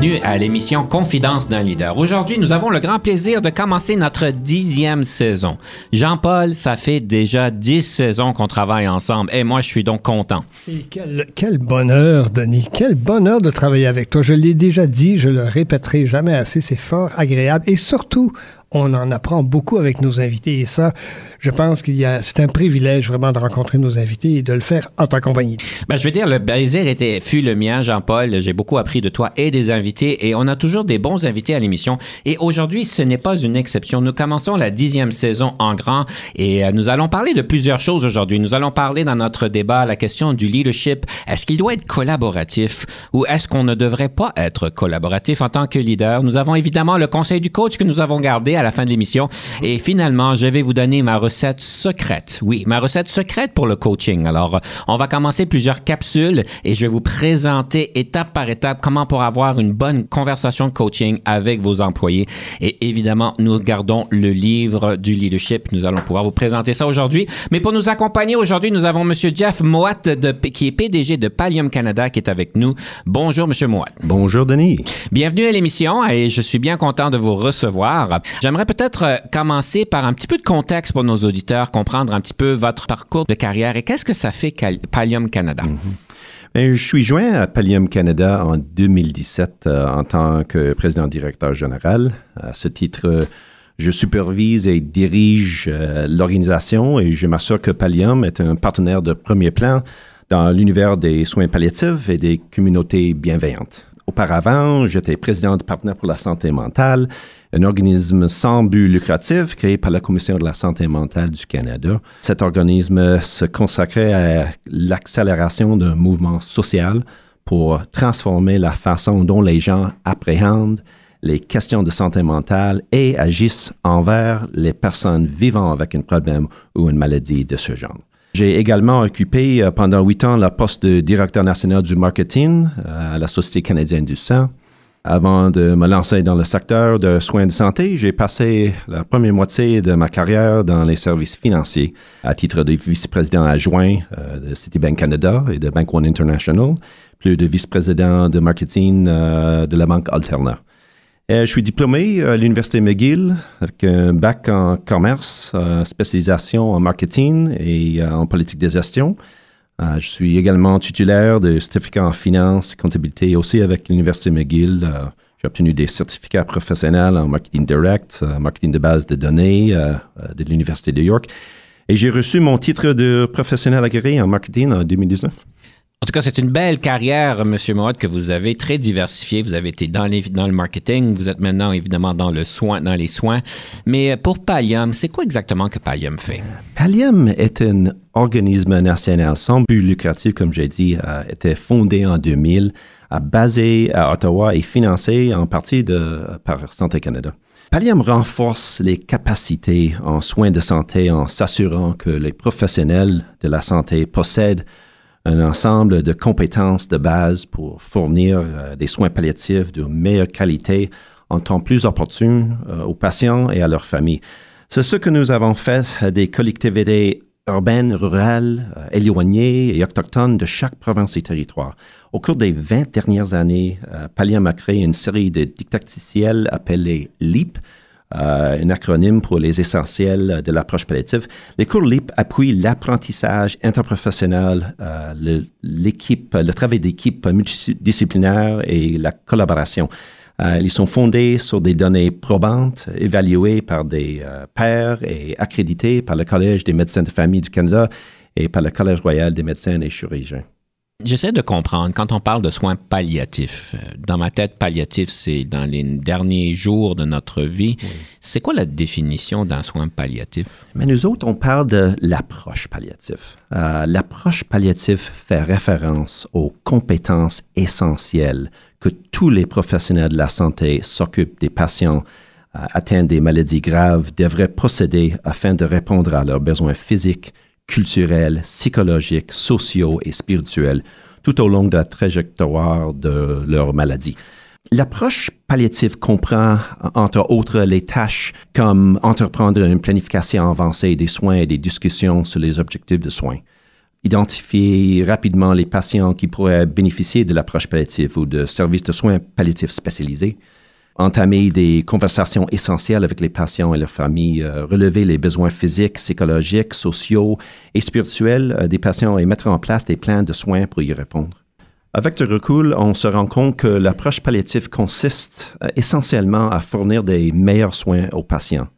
Bienvenue à l'émission Confidence d'un leader. Aujourd'hui, nous avons le grand plaisir de commencer notre dixième saison. Jean-Paul, ça fait déjà dix saisons qu'on travaille ensemble et moi, je suis donc content. Et quel, quel bonheur, Denis. Quel bonheur de travailler avec toi. Je l'ai déjà dit, je le répéterai jamais assez. C'est fort agréable et surtout, on en apprend beaucoup avec nos invités et ça, je pense qu'il y a, c'est un privilège vraiment de rencontrer nos invités et de le faire en ta compagnie. Ben, je veux dire, le plaisir était, fut le mien, Jean-Paul. J'ai beaucoup appris de toi et des invités et on a toujours des bons invités à l'émission. Et aujourd'hui, ce n'est pas une exception. Nous commençons la dixième saison en grand et euh, nous allons parler de plusieurs choses aujourd'hui. Nous allons parler dans notre débat la question du leadership. Est-ce qu'il doit être collaboratif ou est-ce qu'on ne devrait pas être collaboratif en tant que leader? Nous avons évidemment le conseil du coach que nous avons gardé à la fin de l'émission. Et finalement, je vais vous donner ma recette secrète. Oui, ma recette secrète pour le coaching. Alors, on va commencer plusieurs capsules et je vais vous présenter étape par étape comment pour avoir une bonne conversation de coaching avec vos employés. Et évidemment, nous gardons le livre du leadership. Nous allons pouvoir vous présenter ça aujourd'hui. Mais pour nous accompagner aujourd'hui, nous avons Monsieur Jeff Moat, de, qui est PDG de Pallium Canada, qui est avec nous. Bonjour, Monsieur Moat. Bonjour, Denis. Bienvenue à l'émission et je suis bien content de vous recevoir. J'aimerais peut-être euh, commencer par un petit peu de contexte pour nos auditeurs, comprendre un petit peu votre parcours de carrière et qu'est-ce que ça fait Pallium Canada? Mm-hmm. Je suis joint à Pallium Canada en 2017 euh, en tant que président directeur général. À ce titre, je supervise et dirige euh, l'organisation et je m'assure que Pallium est un partenaire de premier plan dans l'univers des soins palliatifs et des communautés bienveillantes. Auparavant, j'étais président de partenaire pour la santé mentale un organisme sans but lucratif créé par la Commission de la santé mentale du Canada. Cet organisme se consacrait à l'accélération d'un mouvement social pour transformer la façon dont les gens appréhendent les questions de santé mentale et agissent envers les personnes vivant avec un problème ou une maladie de ce genre. J'ai également occupé euh, pendant huit ans la poste de directeur national du marketing euh, à la Société canadienne du sang. Avant de me lancer dans le secteur de soins de santé, j'ai passé la première moitié de ma carrière dans les services financiers à titre de vice-président adjoint euh, de Citibank Canada et de Bank One International, plus de vice-président de marketing euh, de la banque Alterna. je suis diplômé à l'Université McGill avec un bac en commerce, euh, spécialisation en marketing et en politique de gestion. Euh, je suis également titulaire de certificats en finance et comptabilité aussi avec l'Université McGill. Euh, j'ai obtenu des certificats professionnels en marketing direct, euh, marketing de base de données de l'Université de York. Et j'ai reçu mon titre de professionnel agréé en marketing en 2019. En tout cas, c'est une belle carrière, M. Mohat, que vous avez très diversifiée. Vous avez été dans, le marketing, vous êtes maintenant évidemment dans, le soin, dans les soins. Mais pour Pallium, c'est quoi exactement que Pallium fait? Pallium est un organisme national sans but lucratif, comme j'ai dit, a été fondé en 2000, a basé à Ottawa et financé en partie par Santé Canada. Pallium renforce les capacités en soins de santé en s'assurant que les professionnels de la santé possèdent un ensemble de compétences de base pour fournir euh, des soins palliatifs de meilleure qualité en temps plus opportun euh, aux patients et à leurs familles. C'est ce que nous avons fait des collectivités urbaines, rurales, euh, éloignées et autochtones de chaque province et territoire. Au cours des 20 dernières années, Pallium a créé une série de didacticiels appelés LEAP, euh, un acronyme pour les essentiels de l'approche palliative. Les cours LEAP appuient l'apprentissage interprofessionnel, euh, l'équipe, le, travail d'équipe multidisciplinaire et la collaboration. Euh, ils sont fondés sur des données probantes, évaluées par des pairs et accréditées par le Collège des médecins de famille du Canada et par le Collège royal des médecins et chirurgiens. J'essaie de comprendre, quand on parle de soins palliatifs, euh, dans ma tête, palliatif, c'est dans les derniers jours de notre vie. C'est quoi la définition d'un soin palliatif? Mais nous autres, on parle de l'approche palliative. Euh, l'approche palliative fait référence aux compétences essentielles que tous les professionnels de la santé s'occupent des patients euh, atteints des maladies graves devraient posséder afin de répondre à leurs besoins physiques, culturels, psychologiques, sociaux et spirituels tout au long de la trajectoire de leur maladie. L'approche palliative comprend, entre autres, les tâches comme entreprendre une planification avancée des soins et des discussions sur les objectifs de soins, identifier rapidement les patients qui pourraient bénéficier de l'approche palliative ou de services de soins palliatifs spécialisés, entamer des conversations essentielles avec les patients et leurs familles, euh, relever les besoins physiques, psychologiques, sociaux et spirituels euh, des patients et mettre en place des plans de soins pour y répondre. Avec du recul, on se rend compte que l'approche palliative consiste euh, essentiellement à fournir des meilleurs soins aux patients.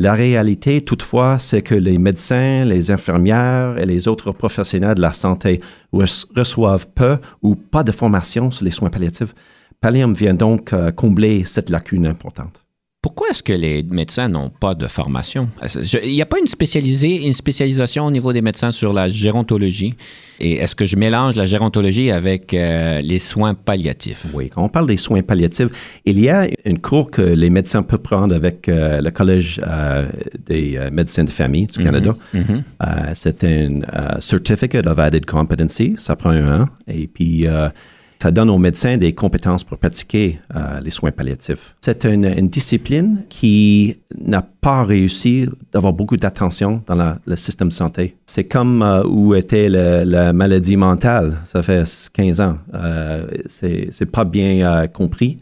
La réalité, toutefois, c'est que les médecins, les infirmières et les autres professionnels de la santé reçoivent peu ou pas de formation sur les soins palliatifs Pallium vient donc euh, combler cette lacune importante. Pourquoi est-ce que les médecins n'ont pas de formation? Il n'y a pas une, spécialisée, une spécialisation au niveau des médecins sur la gérontologie? Et est-ce que je mélange la gérontologie avec euh, les soins palliatifs? Oui, quand on parle des soins palliatifs, il y a une cours que les médecins peuvent prendre avec euh, le Collège des médecins de famille du Canada. Mm-hmm, mm-hmm. C'est un Certificate of Added Competency. Ça prend un an. Et puis, ça donne aux médecins des compétences pour pratiquer euh, les soins palliatifs. C'est une, discipline qui n'a pas réussi d'avoir beaucoup d'attention dans le système de santé. C'est comme euh, où était la maladie mentale, ça fait 15 ans. Euh, c'est pas bien euh, compris.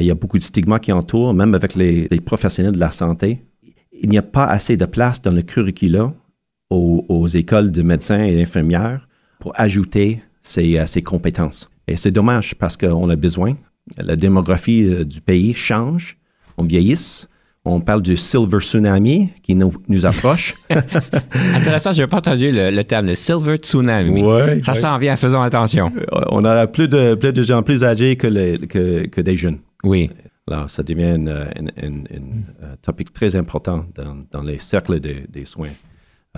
Il y a beaucoup de stigmas qui entourent, même avec les, professionnels de la santé. Il n'y a pas assez de place dans le curriculum aux, écoles de médecins et d'infirmières pour ajouter ces compétences. Et c'est dommage parce qu'on a besoin. La démographie euh, du pays change, on vieillisse. On parle du silver tsunami qui nous, nous approche. Intéressant, je n'ai pas entendu le, terme, le silver tsunami. Ça s'en vient, faisons attention. Euh, on a plus de, plus de gens plus âgés que, les, que, que des jeunes. Oui. Alors, ça devient un euh, topic très important dans, dans les cercles des soins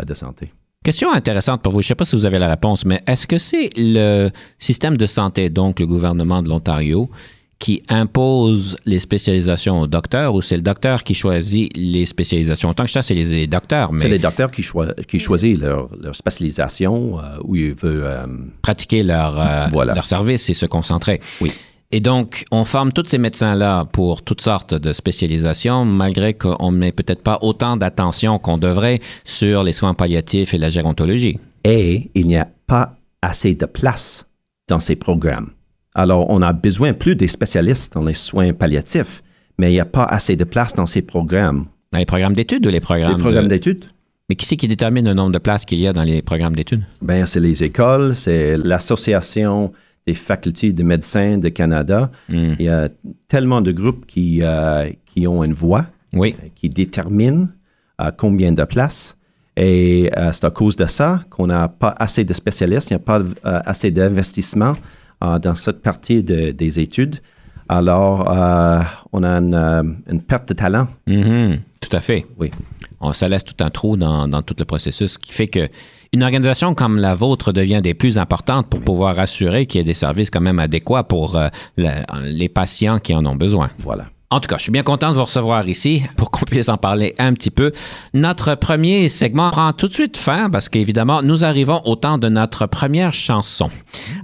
de santé. Question intéressante pour vous. Je ne sais pas si vous avez la réponse, mais est-ce que c'est le système de santé, donc le gouvernement de l'Ontario, qui impose les spécialisations aux docteurs ou c'est le docteur qui choisit les spécialisations? Tant que ça, c'est les, docteurs. C'est les docteurs qui, qui choisissent leur, spécialisation euh, où ils veulent... Euh, Pratiquer leur, euh, leur service et se concentrer. Oui. Et donc, on forme tous ces médecins-là pour toutes sortes de spécialisations, malgré qu'on ne met peut-être pas autant d'attention qu'on devrait sur les soins palliatifs et la gérontologie. Et il n'y a pas assez de place dans ces programmes. Alors, on a besoin plus des spécialistes dans les soins palliatifs, mais il n'y a pas assez de place dans ces programmes. Dans les programmes d'études ou les programmes Les programmes d'études. Mais qui c'est qui détermine le nombre de places qu'il y a dans les programmes d'études? Bien, c'est les écoles, c'est l'association des facultés de médecine de Canada. Hmm. Il y a tellement de groupes qui, euh, qui ont une voix, oui. Euh, qui déterminent euh, combien de places. Et c'est à cause de ça qu'on n'a pas assez de spécialistes, il n'y a pas assez d'investissement dans cette partie des études. Alors, on a une, perte de talent. Mm-hmm. Tout à fait. Oui. On, ça laisse tout un trou dans, dans tout le processus, qui fait que une organisation comme la vôtre devient des plus importantes pour pouvoir assurer qu'il y ait des services quand même adéquats pour euh, les patients qui en ont besoin. Voilà. En tout cas, je suis bien content de vous recevoir ici pour qu'on puisse en parler un petit peu. Notre premier segment prend tout de suite fin parce qu'évidemment, nous arrivons au temps de notre première chanson.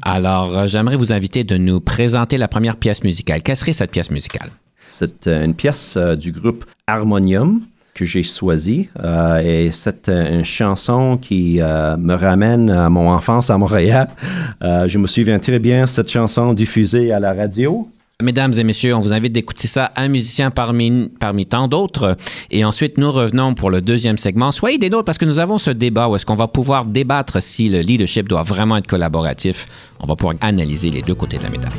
Alors, euh, j'aimerais vous inviter de nous présenter la première pièce musicale. Quelle serait cette pièce musicale? C'est euh, une pièce du groupe Harmonium que j'ai choisi. Euh, et c'est une chanson qui euh, me ramène à mon enfance à Montréal. Euh, je me souviens très bien cette chanson diffusée à la radio. Mesdames et messieurs, on vous invite d'écouter ça, un musicien parmi, parmi tant d'autres. Et ensuite, nous revenons pour le deuxième segment. Soyez des nôtres parce que nous avons ce débat où est-ce qu'on va pouvoir débattre si le leadership doit vraiment être collaboratif. On va pouvoir analyser les deux côtés de la médaille.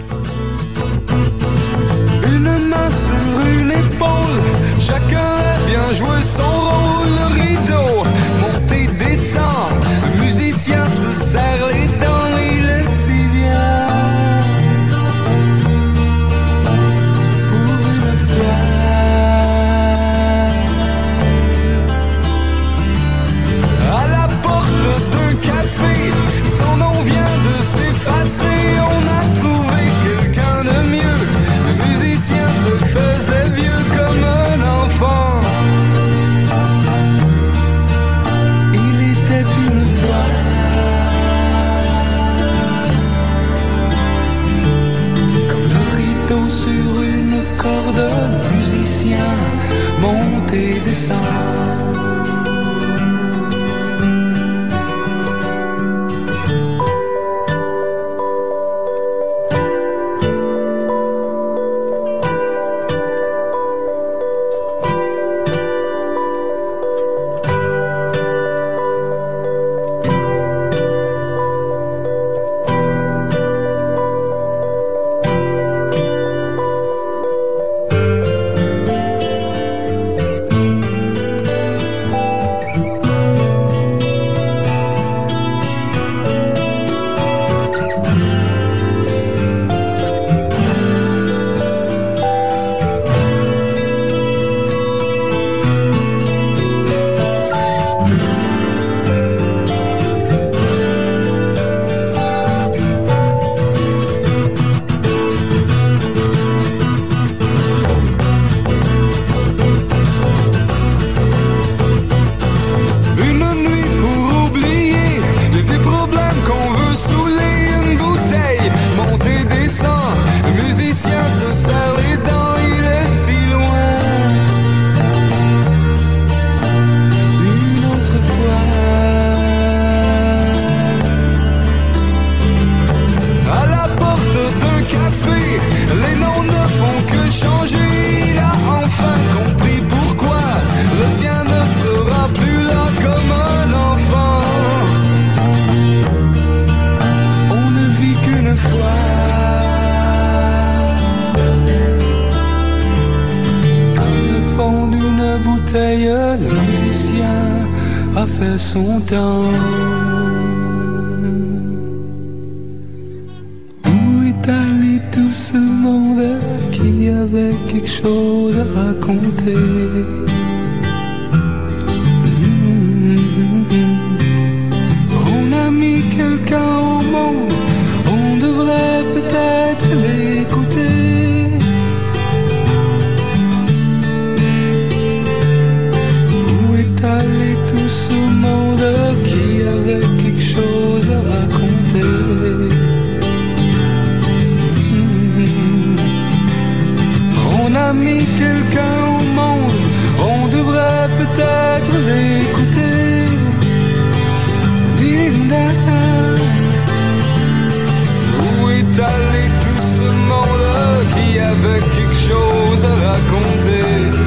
Une main sur une épaule, chacun bien joué son rôle, peut-être l'écouter. Linda, Où est allé tout ce monde qui avait quelque chose à raconter?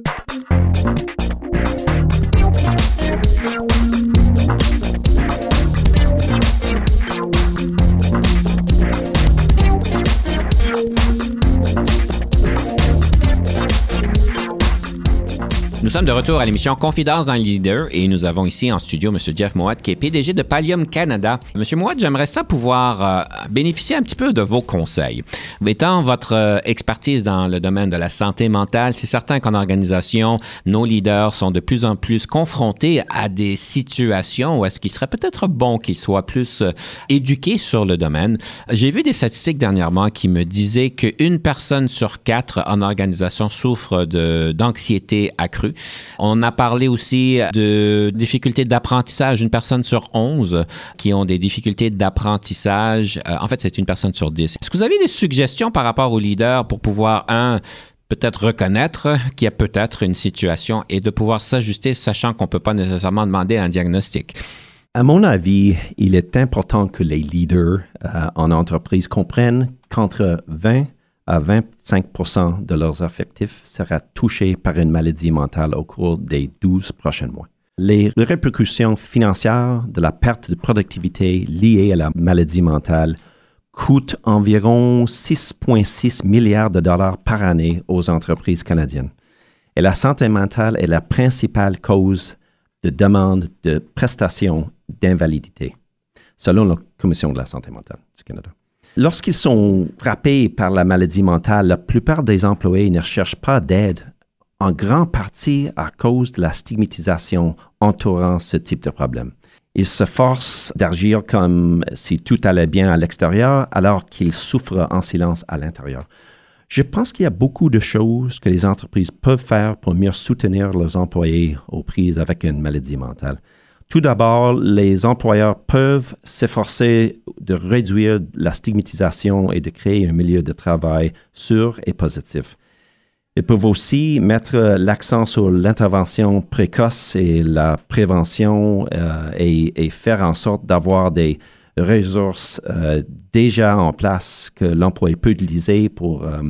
sommes de retour à l'émission Confidence dans le leader et nous avons ici en studio M. Jeff Mowat qui est PDG de Pallium Canada. M. Mowat, j'aimerais ça pouvoir euh, bénéficier un petit peu de vos conseils. Étant votre euh, expertise dans le domaine de la santé mentale, c'est certain qu'en organisation, nos leaders sont de plus en plus confrontés à des situations où est-ce qu'il serait peut-être bon qu'ils soient plus euh, éduqués sur le domaine. J'ai vu des statistiques dernièrement qui me disaient qu'une personne sur quatre en organisation souffre d'anxiété accrue. On a parlé aussi de difficultés d'apprentissage. Une personne sur 11 qui ont des difficultés d'apprentissage. Euh, en fait, c'est une personne sur 10. Est-ce que vous avez des suggestions par rapport aux leaders pour pouvoir, un, peut-être reconnaître qu'il y a peut-être une situation et de pouvoir s'ajuster, sachant qu'on ne peut pas nécessairement demander un diagnostic? À mon avis, il est important que les leaders euh, en entreprise comprennent qu'entre 20 à 25% de leurs effectifs sera touchés par une maladie mentale au cours des 12 prochains mois. Les répercussions financières de la perte de productivité liée à la maladie mentale coûtent environ 6,6 milliards de dollars par année aux entreprises canadiennes. Et la santé mentale est la principale cause de demande de prestations d'invalidité, selon la Commission de la santé mentale du Canada. Lorsqu'ils sont frappés par la maladie mentale, la plupart des employés ne cherchent pas d'aide, en grande partie à cause de la stigmatisation entourant ce type de problème. Ils se forcent d'agir comme si tout allait bien à l'extérieur alors qu'ils souffrent en silence à l'intérieur. Je pense qu'il y a beaucoup de choses que les entreprises peuvent faire pour mieux soutenir leurs employés aux prises avec une maladie mentale. Tout d'abord, les employeurs peuvent s'efforcer de réduire la stigmatisation et de créer un milieu de travail sûr et positif. Ils peuvent aussi mettre l'accent sur l'intervention précoce et la prévention euh, et, faire en sorte d'avoir des ressources euh, déjà en place que l'employé peut utiliser pour, euh,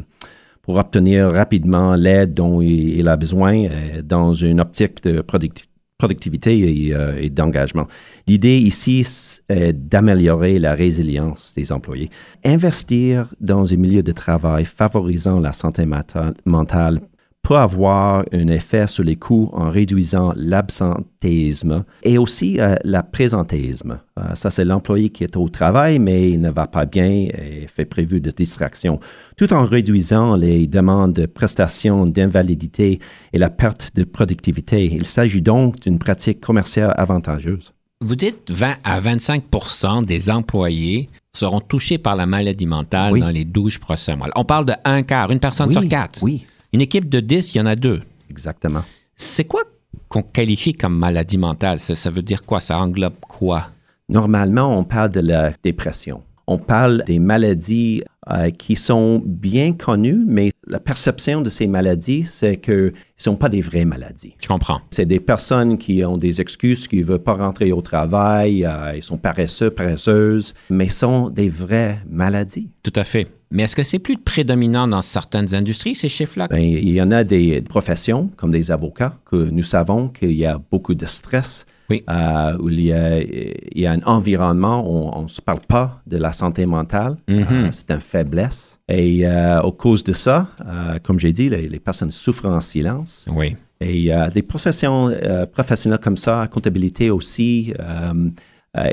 pour obtenir rapidement l'aide dont il, a besoin dans une optique de productivité productivité et, euh, et d'engagement. L'idée ici est d'améliorer la résilience des employés. Investir dans un milieu de travail favorisant la santé mentale peut avoir un effet sur les coûts en réduisant l'absentéisme et aussi euh, la présentéisme. Euh, ça, c'est l'employé qui est au travail, mais il ne va pas bien et fait prévu de distraction, tout en réduisant les demandes de prestations d'invalidité et la perte de productivité. Il s'agit donc d'une pratique commerciale avantageuse. Vous dites 20 à 25 des employés seront touchés par la maladie mentale Oui. dans les 12 prochains mois. On parle de un quart, une personne Oui, sur quatre. oui. Une équipe de 10, il y en a deux. Exactement. C'est quoi qu'on qualifie comme maladie mentale? Ça, ça veut dire quoi? Ça englobe quoi? Normalement, on parle de la dépression. On parle des maladies euh, qui sont bien connues, mais la perception de ces maladies, c'est qu'elles ne sont pas des vraies maladies. Je comprends. C'est des personnes qui ont des excuses, qui ne veulent pas rentrer au travail, euh, ils sont paresseux, paresseuses, mais sont des vraies maladies. Tout à fait. Mais est-ce que c'est plus prédominant dans certaines industries, ces chiffres-là? Ben, il y en a des professions, comme des avocats, que nous savons qu'il y a beaucoup de stress, Oui. euh, où il y, a, il y a un environnement où on ne se parle pas de la santé mentale. Mhm. Euh, c'est une faiblesse. Et euh, au cause de ça, euh, comme j'ai dit, les, les personnes souffrent en silence. Oui. Et des professions professionnelles comme ça, comptabilité aussi, euh,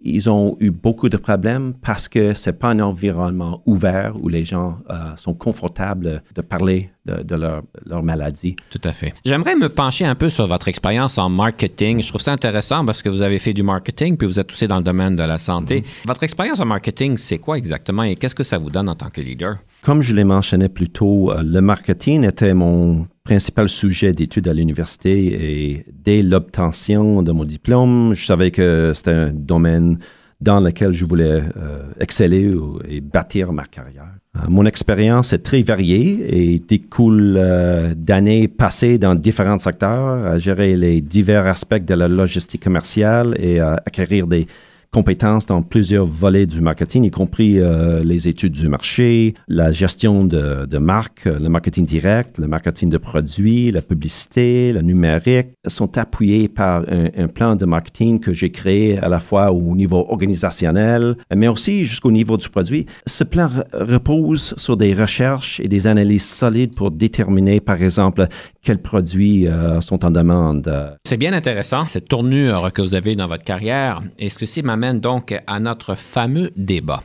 ils ont eu beaucoup de problèmes parce que c'est pas un environnement ouvert où les gens euh, sont confortables de parler de, de leur, leur maladie. Tout à fait. J'aimerais me pencher un peu sur votre expérience en marketing. Je trouve ça intéressant parce que vous avez fait du marketing puis vous êtes aussi dans le domaine de la santé. Votre expérience en marketing, c'est quoi exactement et qu'est-ce que ça vous donne en tant que leader? Comme je l'ai mentionné plus tôt, euh, le marketing était mon principal sujet d'études à l'université et dès l'obtention de mon diplôme, je savais que c'était un domaine dans lequel je voulais euh, exceller et bâtir ma carrière. Euh, mon expérience est très variée et découle euh, d'années passées dans différents secteurs, à gérer les divers aspects de la logistique commerciale et à acquérir des compétences dans plusieurs volets du marketing, y compris euh, les études du marché, la gestion de, de marques, euh, le marketing direct, le marketing de produits, la publicité, le numérique, sont appuyés par un, plan de marketing que j'ai créé à la fois au niveau organisationnel, mais aussi jusqu'au niveau du produit. Ce plan re- repose sur des recherches et des analyses solides pour déterminer, par exemple, quels produits euh, sont en demande. C'est bien intéressant, cette tournure que vous avez dans votre carrière. Et ceci m'amène donc à notre fameux débat.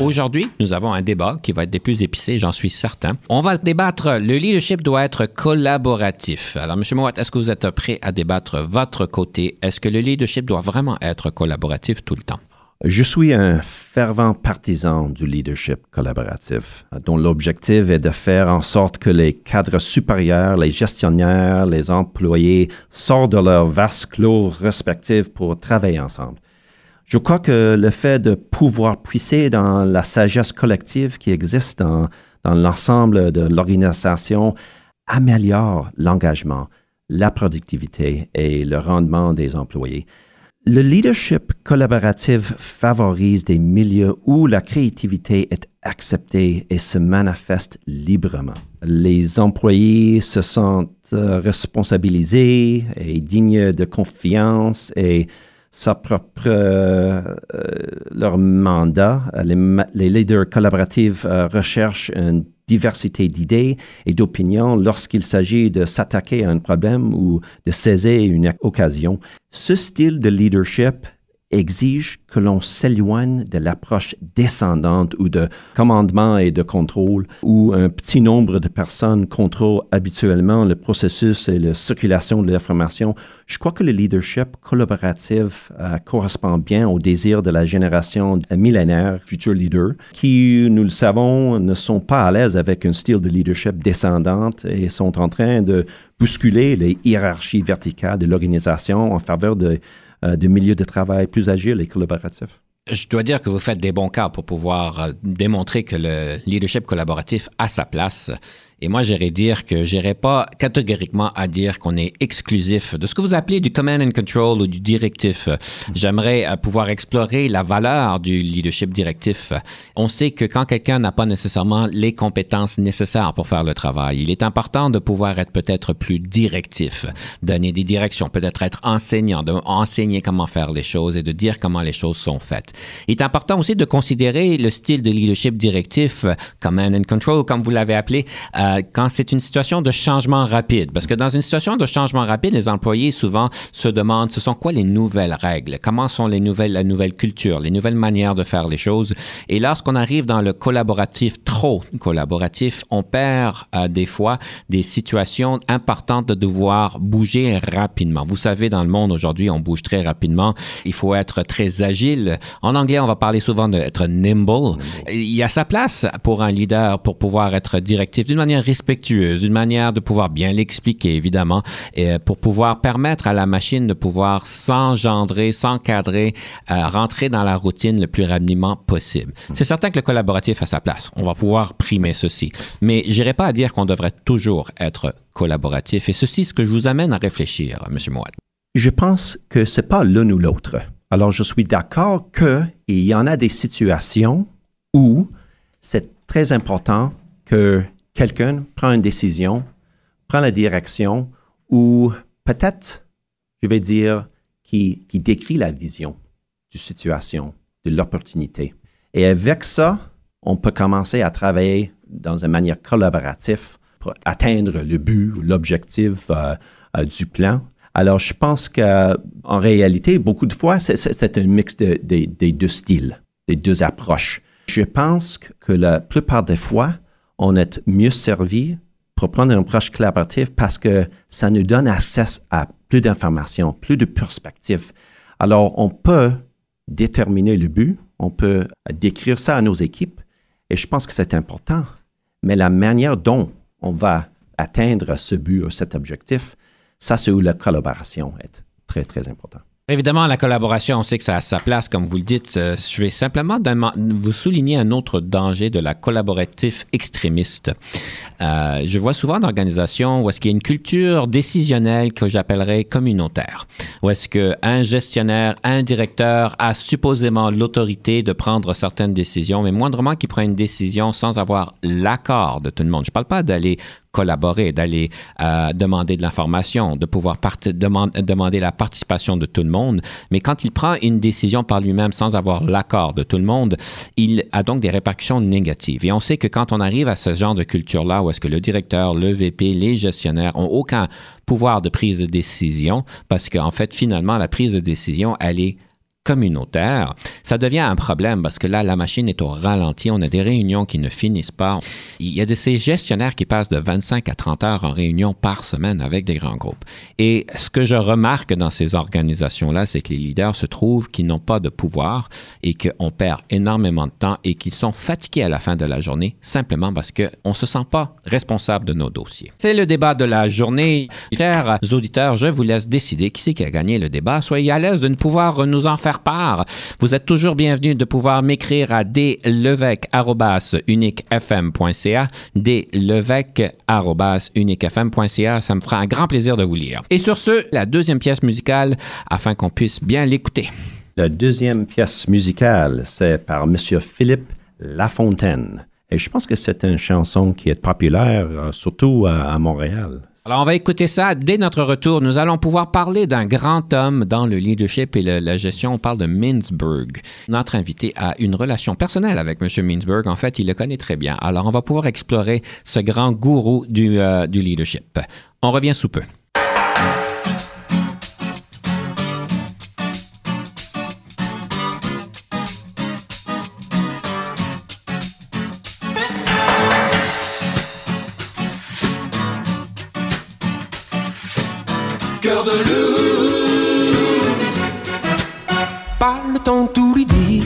Aujourd'hui, nous avons un débat qui va être des plus épicés, j'en suis certain. On va débattre, le leadership doit être collaboratif. Alors, M. Mouat, est-ce que vous êtes prêt à débattre votre côté? Est-ce que le leadership doit vraiment être collaboratif tout le temps? Je suis un fervent partisan du leadership collaboratif, dont l'objectif est de faire en sorte que les cadres supérieurs, les gestionnaires, les employés sortent de leurs vases clos respectifs pour travailler ensemble. Je crois que le fait de pouvoir puiser dans la sagesse collective qui existe dans, dans l'ensemble de l'organisation améliore l'engagement, la productivité et le rendement des employés. Le leadership collaboratif favorise des milieux où la créativité est acceptée et se manifeste librement. Les employés se sentent euh, responsabilisés et dignes de confiance et s'approprient euh, euh, leur mandat. Les, leaders collaboratifs recherchent une diversité d'idées et d'opinions lorsqu'il s'agit de s'attaquer à un problème ou de saisir une occasion. Ce style de leadership exige que l'on s'éloigne de l'approche descendante ou de commandement et de contrôle, où un petit nombre de personnes contrôlent habituellement le processus et la circulation de l'information. Je crois que le leadership collaboratif euh, correspond bien au désir de la génération millénaire, futurs leaders, qui, nous le savons, ne sont pas à l'aise avec un style de leadership descendante et sont en train de bousculer les hiérarchies verticales de l'organisation en faveur de de milieux de travail plus agiles et collaboratifs. Je dois dire que vous faites des bons cas pour pouvoir euh, démontrer que le leadership collaboratif a sa place. Et moi, j'irais dire que j'irais pas catégoriquement à dire qu'on est exclusif de ce que vous appelez du command and control ou du directif. J'aimerais euh, pouvoir explorer la valeur du leadership directif. On sait que quand quelqu'un n'a pas nécessairement les compétences nécessaires pour faire le travail, il est important de pouvoir être peut-être plus directif, donner des directions, peut-être être enseignant, de enseigner comment faire les choses et de dire comment les choses sont faites. Il est important aussi de considérer le style de leadership directif, command and control, comme vous l'avez appelé, euh, quand c'est une situation de changement rapide. Parce que dans une situation de changement rapide, les employés souvent se demandent ce sont quoi les nouvelles règles, comment sont les nouvelles, la nouvelle culture, les nouvelles manières de faire les choses? Et lorsqu'on arrive dans le collaboratif trop collaboratif, on perd euh, des fois des situations importantes de devoir bouger rapidement. Vous savez, dans le monde aujourd'hui, on bouge très rapidement. Il faut être très agile. En anglais, on va parler souvent d'être nimble. Il y a sa place pour un leader pour pouvoir être directif d'une manière respectueuse, d'une manière de pouvoir bien l'expliquer, évidemment, et pour pouvoir permettre à la machine de pouvoir s'engendrer, s'encadrer, euh, rentrer dans la routine le plus rapidement possible. C'est certain que le collaboratif a sa place. On va pouvoir primer ceci. Mais j'irai pas à dire qu'on devrait toujours être collaboratif. Et ceci, ce que je vous amène à réfléchir, M. Mouad. Je pense que c'est pas l'un ou l'autre. Alors, je suis d'accord qu'il y en a des situations où c'est très important que quelqu'un prend une décision, prend la direction ou peut-être, je vais dire, qui, qui décrit la vision du situation, de l'opportunité. Et avec ça, on peut commencer à travailler dans une manière collaborative pour atteindre le but ou l'objectif euh, euh, du plan. Alors, je pense qu'en réalité, beaucoup de fois, c'est un mix des deux styles, des deux approches. Je pense que la plupart des fois, on est mieux servi pour prendre une approche collaborative parce que ça nous donne accès à plus d'informations, plus de perspectives. Alors, on peut déterminer le but, on peut décrire ça à nos équipes, et je pense que c'est important. Mais la manière dont on va atteindre ce but ou cet objectif, ça, c'est où la collaboration est très, très importante. Évidemment, la collaboration, on sait que ça a sa place, comme vous le dites. Euh, je vais simplement vous souligner un autre danger de la collaboratif extrémiste. Euh, je vois souvent d'organisations où est-ce qu'il y a une culture décisionnelle que j'appellerais communautaire, où est-ce qu'un gestionnaire, un directeur a supposément l'autorité de prendre certaines décisions, mais moindrement qu'il prend une décision sans avoir l'accord de tout le monde. Je ne parle pas d'aller collaborer, d'aller euh, demander de l'information, de pouvoir demander la participation de tout le monde. Mais quand il prend une décision par lui-même sans avoir l'accord de tout le monde, il a donc des répercussions négatives. Et on sait que quand on arrive à ce genre de culture-là, où est-ce que le directeur, le VP, les gestionnaires ont aucun pouvoir de prise de décision, parce qu'en fait, finalement, la prise de décision, elle est communautaire, ça devient un problème parce que là, la machine est au ralenti. On a des réunions qui ne finissent pas. Il y a de ces gestionnaires qui passent de 25 à 30 heures en réunion par semaine avec des grands groupes. Et ce que je remarque dans ces organisations-là, c'est que les leaders se trouvent qu'ils n'ont pas de pouvoir et qu'on perd énormément de temps et qu'ils sont fatigués à la fin de la journée simplement parce qu'on ne se sent pas responsable de nos dossiers. C'est le débat de la journée. Chers auditeurs, je vous laisse décider qui c'est qui a gagné le débat. Soyez à l'aise de ne pouvoir nous en faire part. Vous êtes toujours bienvenu de pouvoir m'écrire à dlevec.uniquefm.ca, dlevec.uniquefm.ca. Ça me fera un grand plaisir de vous lire. Et sur ce, la deuxième pièce musicale afin qu'on puisse bien l'écouter. La deuxième pièce musicale, c'est par M. Philippe Lafontaine. Et je pense que c'est une chanson qui est populaire, euh, surtout à Montréal. Alors, on va écouter ça. Dès notre retour, nous allons pouvoir parler d'un grand homme dans le leadership et la gestion. On parle de Mintzberg. Notre invité a une relation personnelle avec M. Mintzberg. En fait, il le connaît très bien. Alors, on va pouvoir explorer ce grand gourou du, euh, du leadership. On revient sous peu. De. Pas le temps de tout lui dire,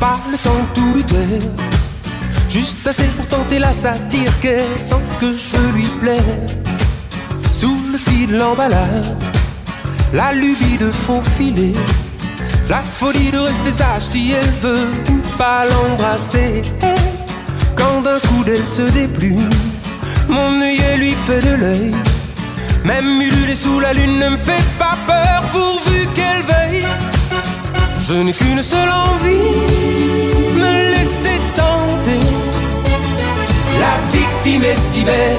pas le temps de tout lui dire. Juste assez pour tenter la satire qu'elle sent que je veux lui plaire. Sous le fil de l'emballage, la lubie de faufiler. La folie de rester sage si elle veut pas l'embrasser. Quand d'un coup d'elle se déplume, mon œil lui fait de l'œil. Même ululé sous la lune ne me fait pas peur pourvu qu'elle veille. Je n'ai qu'une seule envie, me laisser tenter. La victime est si belle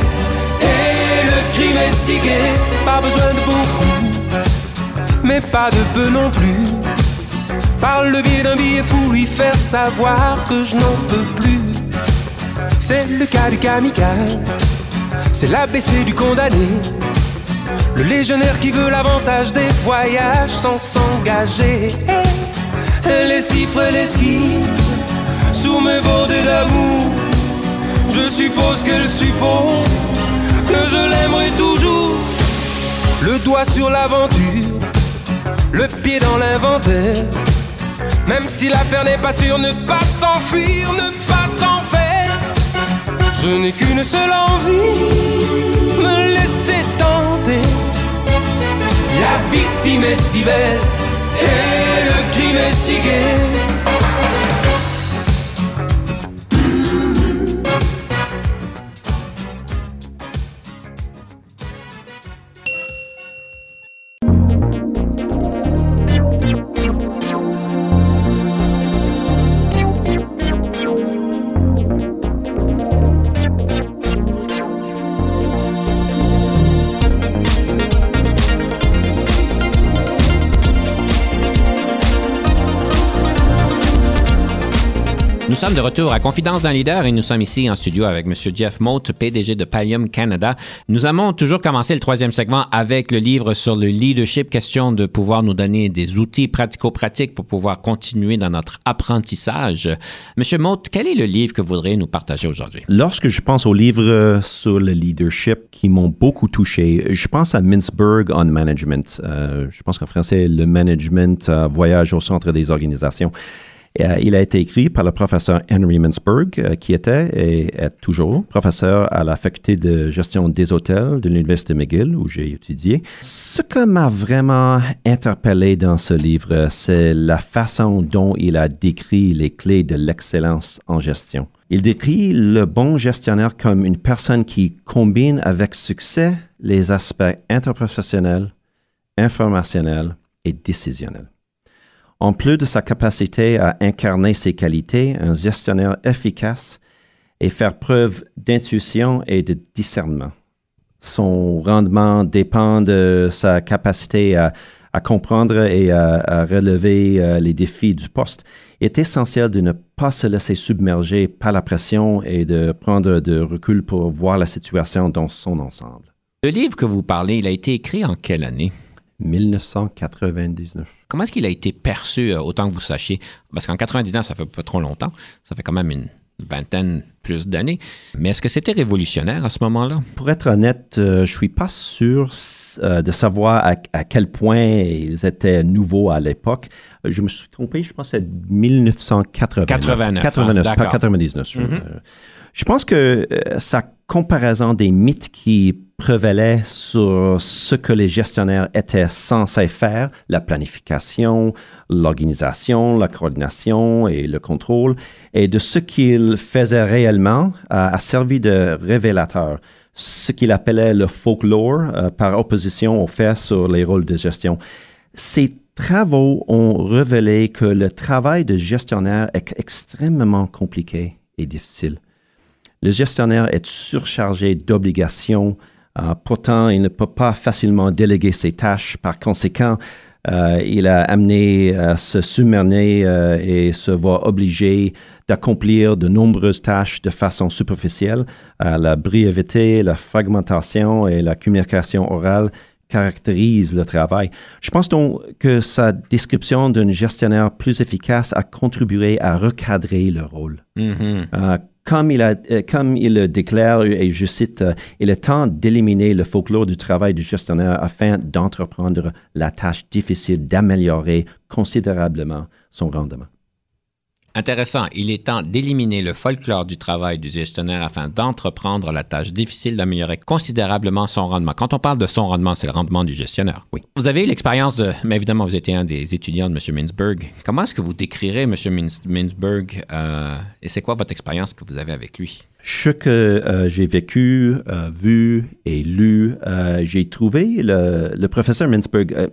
et le crime est si gai. Pas besoin de beaucoup, mais pas de peu non plus. Par le biais d'un billet fou, lui faire savoir que je n'en peux plus. C'est le cas du kamikaze, c'est l'ABC du condamné. Le légionnaire qui veut l'avantage des voyages sans s'engager. Elle les cifre, les skis sous mes bordées d'amour. Je suppose qu'elle suppose que je l'aimerai toujours. Le doigt sur l'aventure, le pied dans l'inventaire. Même si l'affaire n'est pas sûre, ne pas s'enfuir, ne pas s'en faire. Je n'ai qu'une seule envie, victime est si belle et le crime est si gai. Sommes de retour à Confidence d'un leader et nous sommes ici en studio avec M. Jeff Mote, PDG de Pallium Canada. Nous avons toujours commencé le troisième segment avec le livre sur le leadership, question de pouvoir nous donner des outils pratico-pratiques pour pouvoir continuer dans notre apprentissage. M. Mote, quel est le livre que vous voudriez nous partager aujourd'hui? Lorsque je pense aux livres sur le leadership qui m'ont beaucoup touché, je pense à Mintzberg on Management. Euh, je pense qu'en français, le management euh, voyage au centre des organisations. Euh, il a été écrit par le professeur Henry Mintzberg, euh, qui était et est toujours professeur à la faculté de gestion des hôtels de l'Université McGill, où j'ai étudié. Ce qui m'a vraiment interpellé dans ce livre, c'est la façon dont il a décrit les clés de l'excellence en gestion. Il décrit le bon gestionnaire comme une personne qui combine avec succès les aspects interprofessionnels, informationnels et décisionnels. En plus de sa capacité à incarner ses qualités, un gestionnaire efficace et faire preuve d'intuition et de discernement. Son rendement dépend de sa capacité à, comprendre et à, relever euh, les défis du poste. Il est essentiel de ne pas se laisser submerger par la pression et de prendre de recul pour voir la situation dans son ensemble. Le livre que vous parlez, il a été écrit en quelle année? 1999. Comment est-ce qu'il a été perçu, euh, autant que vous sachiez? Parce qu'en 99, ça fait pas trop longtemps. Ça fait quand même une vingtaine plus d'années. Mais est-ce que c'était révolutionnaire à ce moment-là? Pour être honnête, euh, je suis pas sûr euh, de savoir à, quel point ils étaient nouveaux à l'époque. Je me suis trompé, je pense que c'est 1989. 89, 89 pas 99. Mm-hmm. Je pense que sa comparaison des mythes qui prévalait sur ce que les gestionnaires étaient censés faire, la planification, l'organisation, la coordination et le contrôle, et de ce qu'ils faisaient réellement a, servi de révélateur, ce qu'il appelait le folklore euh, par opposition aux faits sur les rôles de gestion. Ces travaux ont révélé que le travail de gestionnaire est extrêmement compliqué et difficile. Le gestionnaire est surchargé d'obligations, pourtant, il ne peut pas facilement déléguer ses tâches. Par conséquent, euh, il a amené à se submerger euh, et se voit obligé d'accomplir de nombreuses tâches de façon superficielle. la brièveté, la fragmentation et la communication orale caractérisent le travail. Je pense donc que sa description d'un gestionnaire plus efficace a contribué à recadrer le rôle. Mm-hmm comme il, a, euh, comme il le déclare, et je cite, euh, il est temps d'éliminer le folklore du travail du gestionnaire afin d'entreprendre la tâche difficile d'améliorer considérablement son rendement. Intéressant. Il est temps d'éliminer le folklore du travail du gestionnaire afin d'entreprendre la tâche difficile d'améliorer considérablement son rendement. Quand on parle de son rendement, c'est le rendement du gestionnaire. Oui. Vous avez eu l'expérience de, mais évidemment, vous étiez un des étudiants de M. Mintzberg. Comment est-ce que vous décrirez M. Mintzberg euh, et c'est quoi votre expérience que vous avez avec lui? Ce que euh, j'ai vécu, euh, vu et lu, j'ai trouvé le, professeur Mintzberg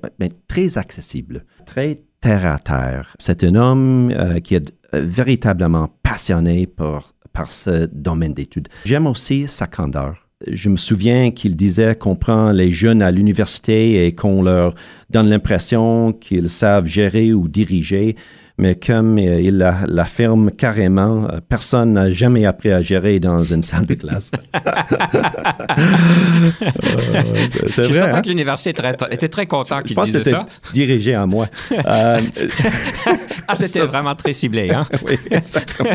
très accessible, très terre à terre. C'est un homme qui est véritablement passionné par, par ce domaine d'études. J'aime aussi sa candeur. Je me souviens qu'il disait qu'on prend les jeunes à l'université et qu'on leur donne l'impression qu'ils savent gérer ou diriger, mais comme euh, il l'affirme carrément, euh, personne n'a jamais appris à gérer dans une salle de classe. Euh, c'est, Je suis certain hein? que l'université était très content qu'il dise ça. dirigé à moi. ah, c'était vraiment très ciblé. Hein? oui, exactement.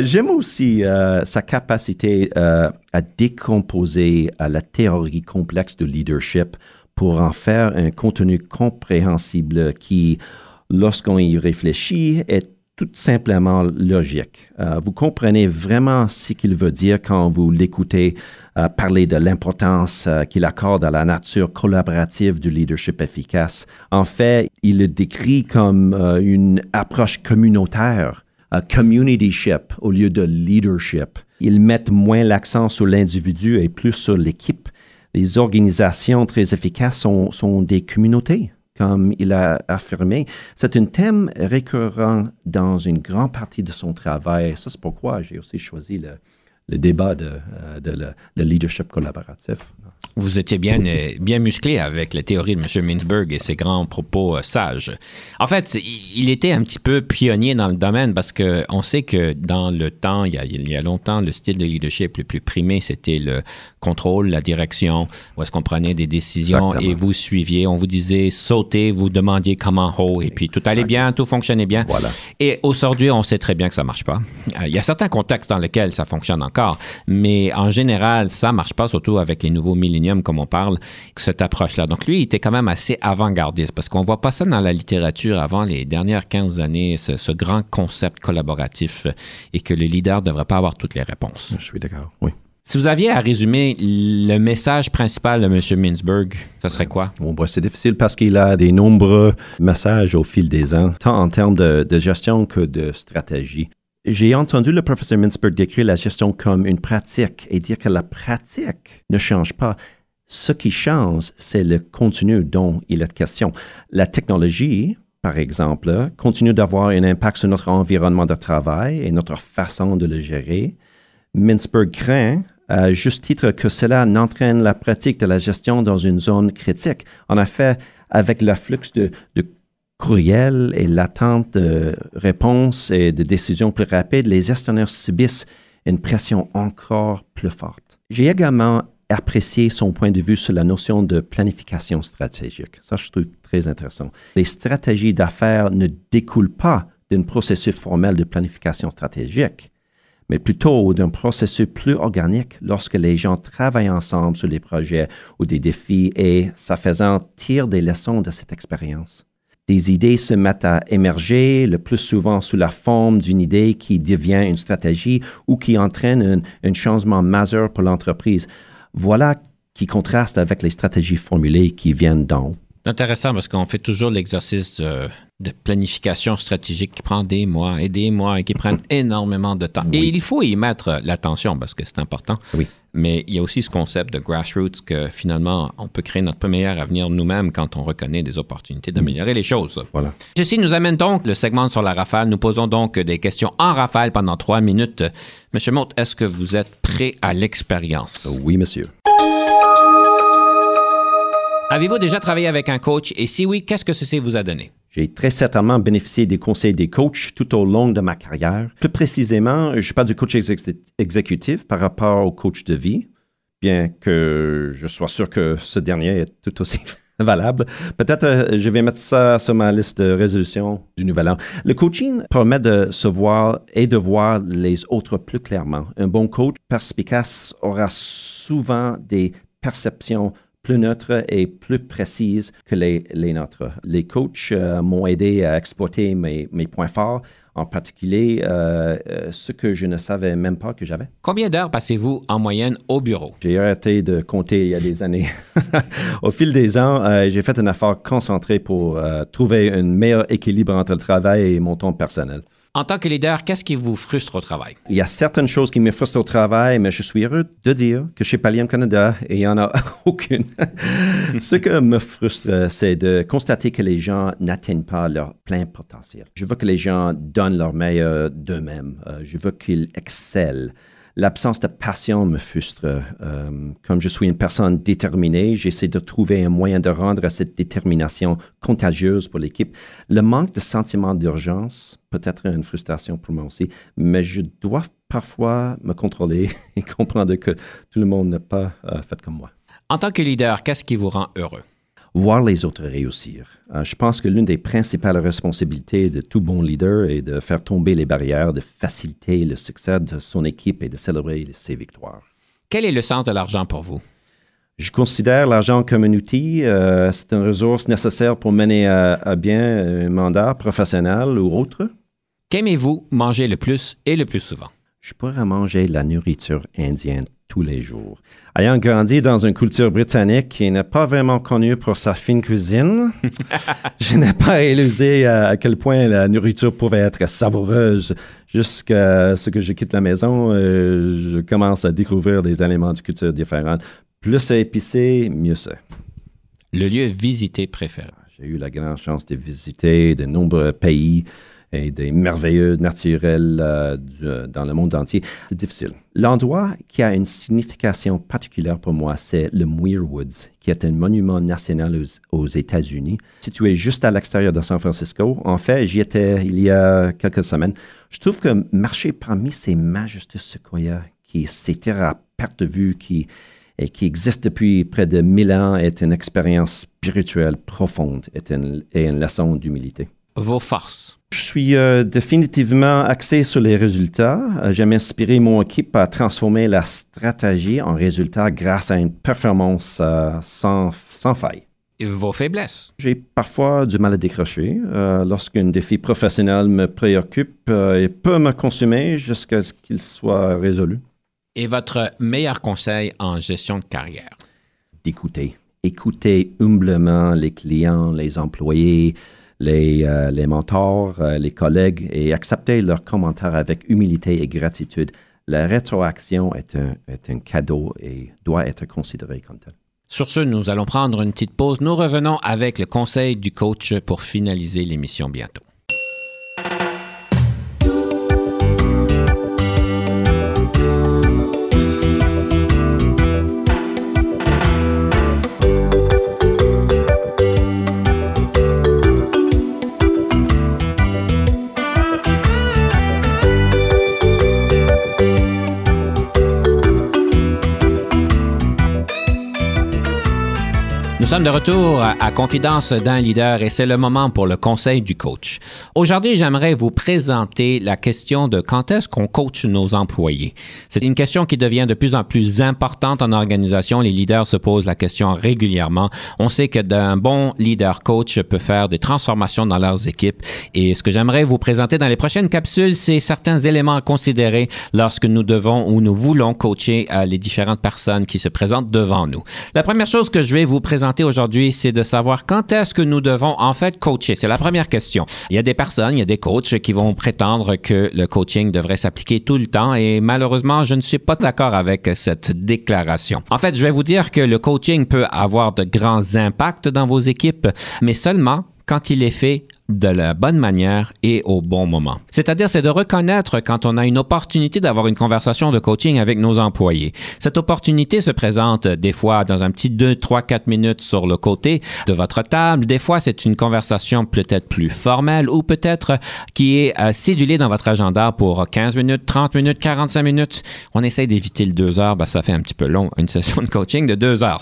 j'aime aussi sa capacité à décomposer la théorie complexe de leadership pour en faire un contenu compréhensible qui lorsqu'on y réfléchit, est tout simplement logique. Euh, vous comprenez vraiment ce qu'il veut dire quand vous l'écoutez euh, parler de l'importance euh, qu'il accorde à la nature collaborative du leadership efficace. En fait, il le décrit comme une approche communautaire, communityship au lieu de leadership. Ils mettent moins l'accent sur l'individu et plus sur l'équipe. Les organisations très efficaces sont des communautés comme il a affirmé. C'est un thème récurrent dans une grande partie de son travail. Ça, c'est pourquoi j'ai aussi choisi le, débat de, euh, de, le, leadership collaboratif. Vous étiez bien, euh, bien musclé avec la théorie de M. Mintzberg et ses grands propos euh, sages. En fait, il était un petit peu pionnier dans le domaine parce qu'on sait que dans le temps, il y, a, il y a longtemps, le style de leadership le plus primé, c'était le contrôle, la direction, où est-ce qu'on prenait des décisions et vous suiviez. On vous disait sautez, vous demandiez comment haut et puis tout allait bien, tout fonctionnait bien. Voilà. Et aujourd'hui, on sait très bien que ça marche pas. Euh, il y a certains contextes dans lesquels ça fonctionne encore, mais en général, ça marche pas, surtout avec les nouveaux comme on parle, cette approche-là. Donc lui, il était quand même assez avant-gardiste parce qu'on voit pas ça dans la littérature avant les dernières 15 années, ce, ce grand concept collaboratif et que le leader devrait pas avoir toutes les réponses. Je suis d'accord, oui. Si vous aviez à résumer le message principal de M. Mintzberg, ça serait quoi? Bon, bah, c'est difficile parce qu'il a des nombreux messages au fil des ans, tant en termes de, gestion que de stratégie. J'ai entendu le professeur Mintzberg décrire la gestion comme une pratique et dire que la pratique ne change pas. Ce qui change, c'est le contenu dont il est question. La technologie, par exemple, continue d'avoir un impact sur notre environnement de travail et notre façon de le gérer. Mintzberg craint à juste titre que cela n'entraîne la pratique de la gestion dans une zone critique. En effet, avec l'afflux de, de courriels et l'attente de réponses et de décisions plus rapides, les gestionnaires subissent une pression encore plus forte. J'ai également apprécié son point de vue sur la notion de planification stratégique. Ça, je trouve très intéressant. Les stratégies d'affaires ne découlent pas d'un processus formel de planification stratégique mais plutôt d'un processus plus organique lorsque les gens travaillent ensemble sur des projets ou des défis et, ça faisant, tirent des leçons de cette expérience. Des idées se mettent à émerger, le plus souvent sous la forme d'une idée qui devient une stratégie ou qui entraîne un, un changement majeur pour l'entreprise. Voilà qui contraste avec les stratégies formulées qui viennent d'en haut. Intéressant parce qu'on fait toujours l'exercice de, planification stratégique qui prend des mois et des mois et qui prennent énormément de temps. Et il faut y mettre l'attention parce que c'est important. Oui. Mais il y a aussi ce concept de grassroots que finalement, on peut créer notre meilleur avenir nous-mêmes quand on reconnaît des opportunités d'améliorer les choses. Voilà. Ceci nous amène donc le segment sur la rafale. Nous posons donc des questions en rafale pendant trois minutes. Monsieur Motte, est-ce que vous êtes prêt à l'expérience? Oui, monsieur. Avez-vous déjà travaillé avec un coach? Et si oui, qu'est-ce que ceci vous a donné? J'ai très certainement bénéficié des conseils des coachs tout au long de ma carrière. Plus précisément, je pas du coach exécutif par rapport au coach de vie, bien que je sois sûr que ce dernier est tout aussi valable. Peut-être euh, je vais mettre ça sur ma liste de résolution du nouvel an. Le coaching permet de se voir et de voir les autres plus clairement. Un bon coach perspicace aura souvent des perceptions plus neutre et plus précise que les, les nôtres. Les coachs euh, m'ont aidé à exploiter mes, mes, points forts, en particulier euh, euh, ce que je ne savais même pas que j'avais. Combien d'heures passez-vous en moyenne au bureau? J'ai arrêté de compter il y a des années. au fil des ans, j'ai fait un effort concentré pour trouver un meilleur équilibre entre le travail et mon temps personnel. En tant que leader, qu'est-ce qui vous frustre au travail? Il y a certaines choses qui me frustrent au travail, mais je suis heureux de dire que chez Pallium Canada, il n'y en a aucune. Ce que me frustre, c'est de constater que les gens n'atteignent pas leur plein potentiel. Je veux que les gens donnent leur meilleur d'eux-mêmes. Euh, je veux qu'ils excellent. L'absence de passion me frustre. Euh, comme je suis une personne déterminée, j'essaie de trouver un moyen de rendre cette détermination contagieuse pour l'équipe. Le manque de sentiment d'urgence peut être une frustration pour moi aussi, mais je dois parfois me contrôler et comprendre que tout le monde n'est pas euh, fait comme moi. En tant que leader, qu'est-ce qui vous rend heureux? Voir les autres réussir. Euh, je pense que l'une des principales responsabilités de tout bon leader est de faire tomber les barrières, de faciliter le succès de son équipe et de célébrer ses victoires. Quel est le sens de l'argent pour vous? Je considère l'argent comme un outil. Euh, c'est une ressource nécessaire pour mener à, bien un mandat professionnel ou autre. Qu'aimez-vous manger le plus et le plus souvent? Je pourrais manger la nourriture indienne tous les jours. Ayant grandi dans une culture britannique qui n'est pas vraiment connue pour sa fine cuisine, je n'ai pas réalisé à quel point la nourriture pouvait être savoureuse. Jusqu'à ce que je quitte la maison, euh, je commence à découvrir des aliments de culture différentes. Plus c'est épicé, mieux c'est. Le lieu visité préféré? J'ai eu la grande chance de visiter de nombreux pays et des merveilleux naturels euh, dans le monde entier. C'est difficile. L'endroit qui a une signification particulière pour moi, c'est le Muir Woods, qui est un monument national aux, États-Unis, situé juste à l'extérieur de San Francisco. En fait, j'y étais il y a quelques semaines. Je trouve que marcher parmi ces majestueux séquoias qui s'étirent à perte de vue, qui, et qui existent depuis près de 1000 ans, est une expérience spirituelle profonde est et une leçon d'humilité. Vos forces? Je suis euh, définitivement axé sur les résultats. Euh, J'aime inspirer mon équipe à transformer la stratégie en résultat grâce à une performance euh, sans, sans faille. Et vos faiblesses? J'ai parfois du mal à décrocher. Euh, Lorsqu'un défi professionnel me préoccupe, il peut me consumer jusqu'à ce qu'il soit résolu. Et votre meilleur conseil en gestion de carrière? d'écouter. Écouter humblement les clients, les employés, les, euh, les mentors, euh, les collègues et accepter leurs commentaires avec humilité et gratitude. La rétroaction est un, est un cadeau et doit être considérée comme tel. Sur ce, nous allons prendre une petite pause. Nous revenons avec le conseil du coach pour finaliser l'émission bientôt. Sommes de retour à, Confidence d'un leader et c'est le moment pour le conseil du coach. Aujourd'hui, j'aimerais vous présenter la question de quand est-ce qu'on coach nos employés. C'est une question qui devient de plus en plus importante en organisation. Les leaders se posent la question régulièrement. On sait que d'un bon leader coach peut faire des transformations dans leurs équipes et ce que j'aimerais vous présenter dans les prochaines capsules, c'est certains éléments à considérer lorsque nous devons ou nous voulons coacher euh, les différentes personnes qui se présentent devant nous. La première chose que je vais vous présenter aujourd'hui, c'est de savoir quand est-ce que nous devons en fait coacher. C'est la première question. Il y a des personnes, il y a des coachs qui vont prétendre que le coaching devrait s'appliquer tout le temps et malheureusement, je ne suis pas d'accord avec cette déclaration. En fait, je vais vous dire que le coaching peut avoir de grands impacts dans vos équipes, mais seulement quand il est fait de la bonne manière et au bon moment. C'est-à-dire, c'est de reconnaître quand on a une opportunité d'avoir une conversation de coaching avec nos employés. Cette opportunité se présente des fois dans un petit 2, 3, 4 minutes sur le côté de votre table. Des fois, c'est une conversation peut-être plus formelle ou peut-être qui est euh, cédulée dans votre agenda pour 15 minutes, 30 minutes, 45 minutes. On essaie d'éviter le 2 heures, ben, ça fait un petit peu long, une session de coaching de 2 heures.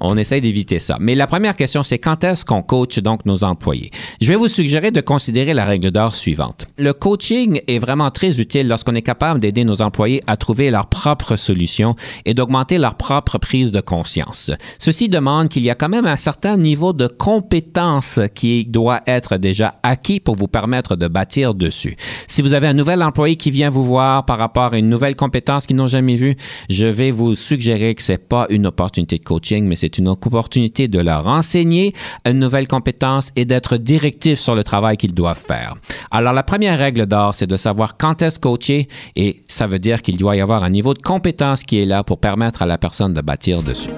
On essaie d'éviter ça. Mais la première question, c'est quand est-ce qu'on coach donc nos employés? Je vais vous suggérer de considérer la règle d'or suivante. Le coaching est vraiment très utile lorsqu'on est capable d'aider nos employés à trouver leurs propres solutions et d'augmenter leur propre prise de conscience. Ceci demande qu'il y a quand même un certain niveau de compétence qui doit être déjà acquis pour vous permettre de bâtir dessus. Si vous avez un nouvel employé qui vient vous voir par rapport à une nouvelle compétence qu'ils n'ont jamais vue, je vais vous suggérer que c'est pas une opportunité de coaching, mais c'est une opportunité de leur enseigner une nouvelle compétence et d'être directif sur le travail qu'ils doivent faire. Alors, la première règle d'or, c'est de savoir quand est-ce coacher et ça veut dire qu'il doit y avoir un niveau de compétence qui est là pour permettre à la personne de bâtir dessus.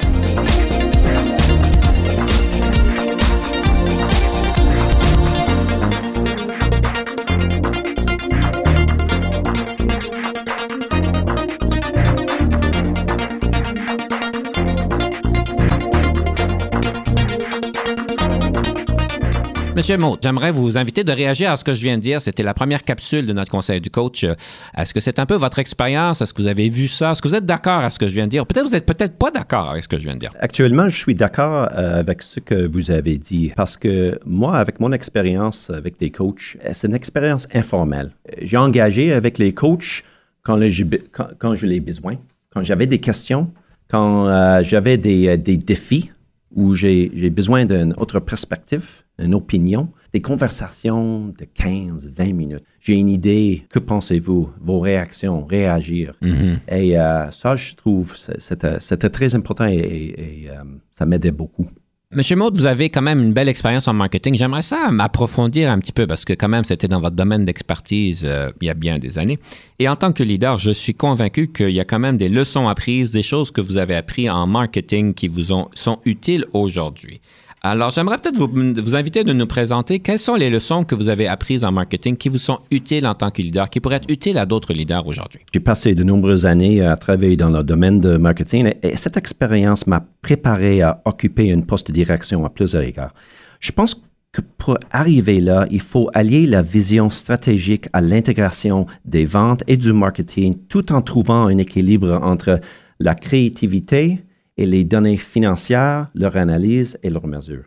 Monsieur Maud, j'aimerais vous inviter de réagir à ce que je viens de dire. C'était la première capsule de notre conseil du coach. Est-ce que c'est un peu votre expérience? Est-ce que vous avez vu ça? Est-ce que vous êtes d'accord à ce que je viens de dire? Peut-être vous êtes peut-être pas d'accord avec ce que je viens de dire. Actuellement, je suis d'accord euh, avec ce que vous avez dit parce que moi, avec mon expérience avec des coachs, euh, c'est une expérience informelle. Euh, J'ai engagé avec les coachs quand, le- j'ai be- quand, quand je l'ai besoin, quand j'avais des questions, quand euh, j'avais des, euh, des défis où j'ai besoin d'une autre perspective, une opinion. des conversations de 15, 20 minutes. J'ai une idée, que pensez-vous? Vos réactions, réagir. Mhm. Et euh, ça, je trouve, c'est- c'était c'était très important et, et- et, euh, ça m'aidait beaucoup. Monsieur Maud, vous avez quand même une belle expérience en marketing. J'aimerais ça m'approfondir un petit peu parce que quand même, c'était dans votre domaine d'expertise euh, il y a bien des années. Et en tant que leader, je suis convaincu qu'il y a quand même des leçons apprises, des choses que vous avez apprises en marketing qui vous ont- sont utiles aujourd'hui. Alors, j'aimerais peut-être vous, inviter de nous présenter quelles sont les leçons que vous avez apprises en marketing qui vous sont utiles en tant que leader, qui pourraient être utiles à d'autres leaders aujourd'hui. J'ai passé de nombreuses années à travailler dans le domaine de marketing et, et cette expérience m'a préparé à occuper un poste de direction à plusieurs égards. Je pense que pour arriver là, il faut allier la vision stratégique à l'intégration des ventes et du marketing tout en trouvant un équilibre entre la créativité les données financières, leur analyse et leur mesure.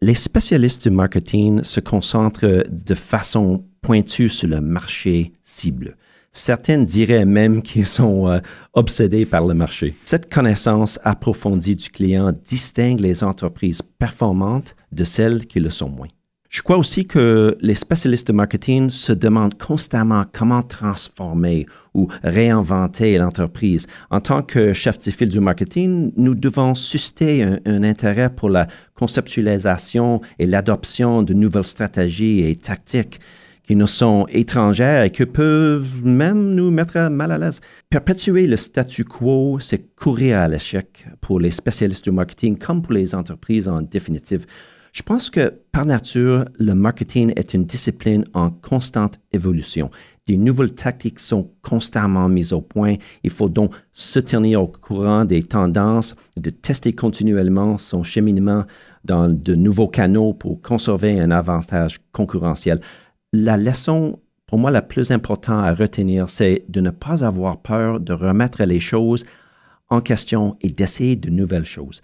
Les spécialistes du marketing se concentrent de façon pointue sur le marché cible. Certains diraient même qu'ils sont euh, obsédés par le marché. Cette connaissance approfondie du client distingue les entreprises performantes de celles qui le sont moins. Je crois aussi que les spécialistes de marketing se demandent constamment comment transformer ou réinventer l'entreprise. En tant que chef de file du marketing, nous devons susciter un, un intérêt pour la conceptualisation et l'adoption de nouvelles stratégies et tactiques qui nous sont étrangères et qui peuvent même nous mettre mal à l'aise. Perpétuer le statu quo, c'est courir à l'échec pour les spécialistes du marketing comme pour les entreprises en définitive. Je pense que par nature, le marketing est une discipline en constante évolution. Des nouvelles tactiques sont constamment mises au point. Il faut donc se tenir au courant des tendances, de tester continuellement son cheminement dans de nouveaux canaux pour conserver un avantage concurrentiel. La leçon, pour moi, la plus importante à retenir, c'est de ne pas avoir peur de remettre les choses en question et d'essayer de nouvelles choses.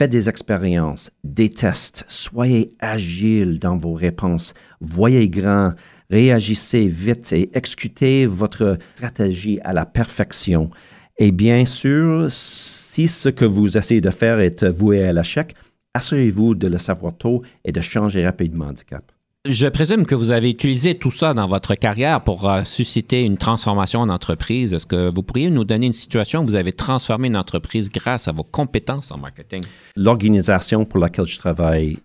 Faites des expériences, des tests, soyez agile dans vos réponses, voyez grand, réagissez vite et exécutez votre stratégie à la perfection. Et bien sûr, si ce que vous essayez de faire est voué à l'échec, assurez-vous de le savoir tôt et de changer rapidement de cap. Je présume que vous avez utilisé tout ça dans votre carrière pour euh, susciter une transformation en entreprise. Est-ce que vous pourriez nous donner une situation où vous avez transformé une entreprise grâce à vos compétences en marketing? L'organisation pour laquelle je travaille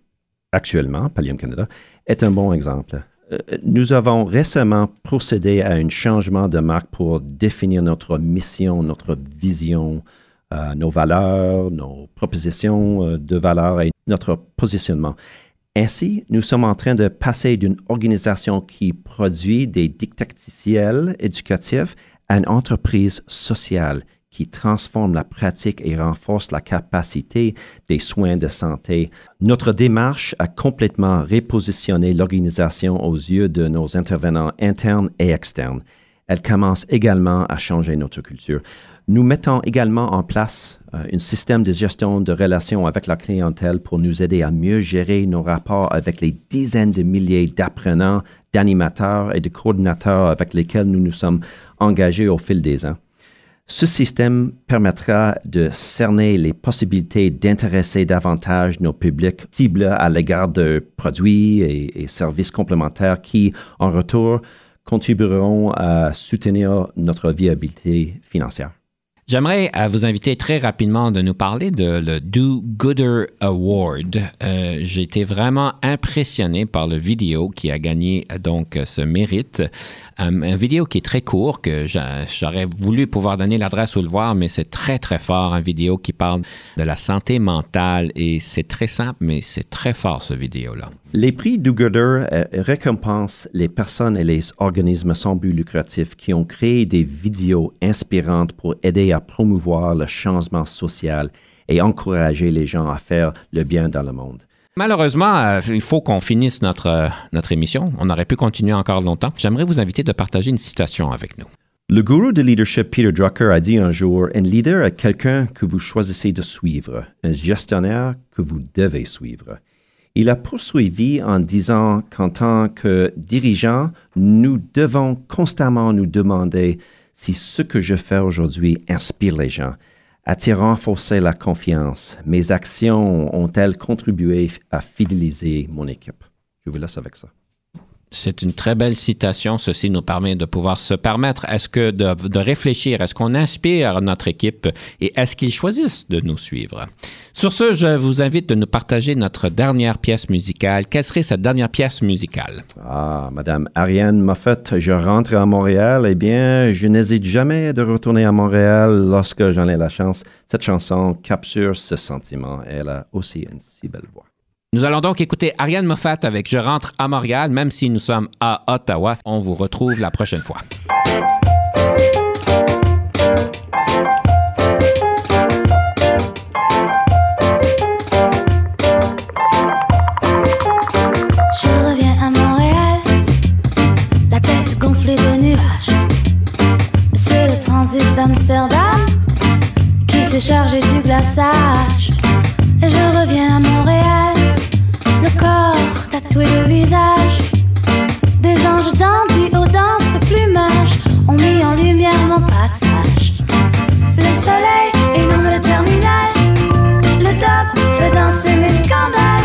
actuellement, Pallium Canada, est un bon exemple. Euh, Nous avons récemment procédé à un changement de marque pour définir notre mission, notre vision, euh, nos valeurs, nos propositions de valeurs et notre positionnement. Ainsi, nous sommes en train de passer d'une organisation qui produit des didacticiels éducatifs à une entreprise sociale qui transforme la pratique et renforce la capacité des soins de santé. Notre démarche a complètement repositionné l'organisation aux yeux de nos intervenants internes et externes. Elle commence également à changer notre culture. Nous mettons également en place euh, un système de gestion de relations avec la clientèle pour nous aider à mieux gérer nos rapports avec les dizaines de milliers d'apprenants, d'animateurs et de coordinateurs avec lesquels nous nous sommes engagés au fil des ans. Ce système permettra de cerner les possibilités d'intéresser davantage nos publics cibles à l'égard de produits et, et services complémentaires qui, en retour, contribueront à soutenir notre viabilité financière. J'aimerais euh, vous inviter très rapidement de nous parler de le Do Gooder Award. Euh, J'ai été vraiment impressionné par le vidéo qui a gagné euh, donc ce mérite. Um, un vidéo qui est très court, que j'a- j'aurais voulu pouvoir donner l'adresse ou le voir, mais c'est très très fort. Un vidéo qui parle de la santé mentale et c'est très simple, mais c'est très fort ce vidéo-là. Les prix Do-Gooder euh, récompensent les personnes et les organismes sans but lucratif qui ont créé des vidéos inspirantes pour aider à promouvoir le changement social et encourager les gens à faire le bien dans le monde. Malheureusement, euh, il faut qu'on finisse notre, euh, notre émission. On aurait pu continuer encore longtemps. J'aimerais vous inviter de partager une citation avec nous. Le gourou de leadership Peter Drucker a dit un jour, un leader est quelqu'un que vous choisissez de suivre, un gestionnaire que vous devez suivre. Il a poursuivi en disant qu'en tant que dirigeant, nous devons constamment nous demander si ce que je fais aujourd'hui inspire les gens. A-t-il renforcé la confiance? Mes actions ont-elles contribué à fidéliser mon équipe? je vous laisse avec ça. C'est une très belle citation. Ceci nous permet de pouvoir se permettre, est-ce que de, réfléchir, est-ce qu'on inspire notre équipe et est-ce qu'ils choisissent de nous suivre? Sur ce, je vous invite de nous partager notre dernière pièce musicale. Quelle serait cette dernière pièce musicale? Ah, Madame Ariane Moffett, je rentre à Montréal. Eh bien, je n'hésite jamais de retourner à Montréal lorsque j'en ai la chance. Cette chanson capture ce sentiment. Elle a aussi une si belle voix. Nous allons donc écouter Ariane Moffat avec Je rentre à Montréal, même si nous sommes à Ottawa. On vous retrouve la prochaine fois. Je reviens à Montréal, la tête gonflée de nuages. C'est le transit d'Amsterdam qui s'est chargé du glaçage. Je reviens à Montréal, tatoué de visage. Des anges dandys aux danses plumages ont mis en lumière mon passage. Le soleil inonde le terminal, le dub fait danser mes scandales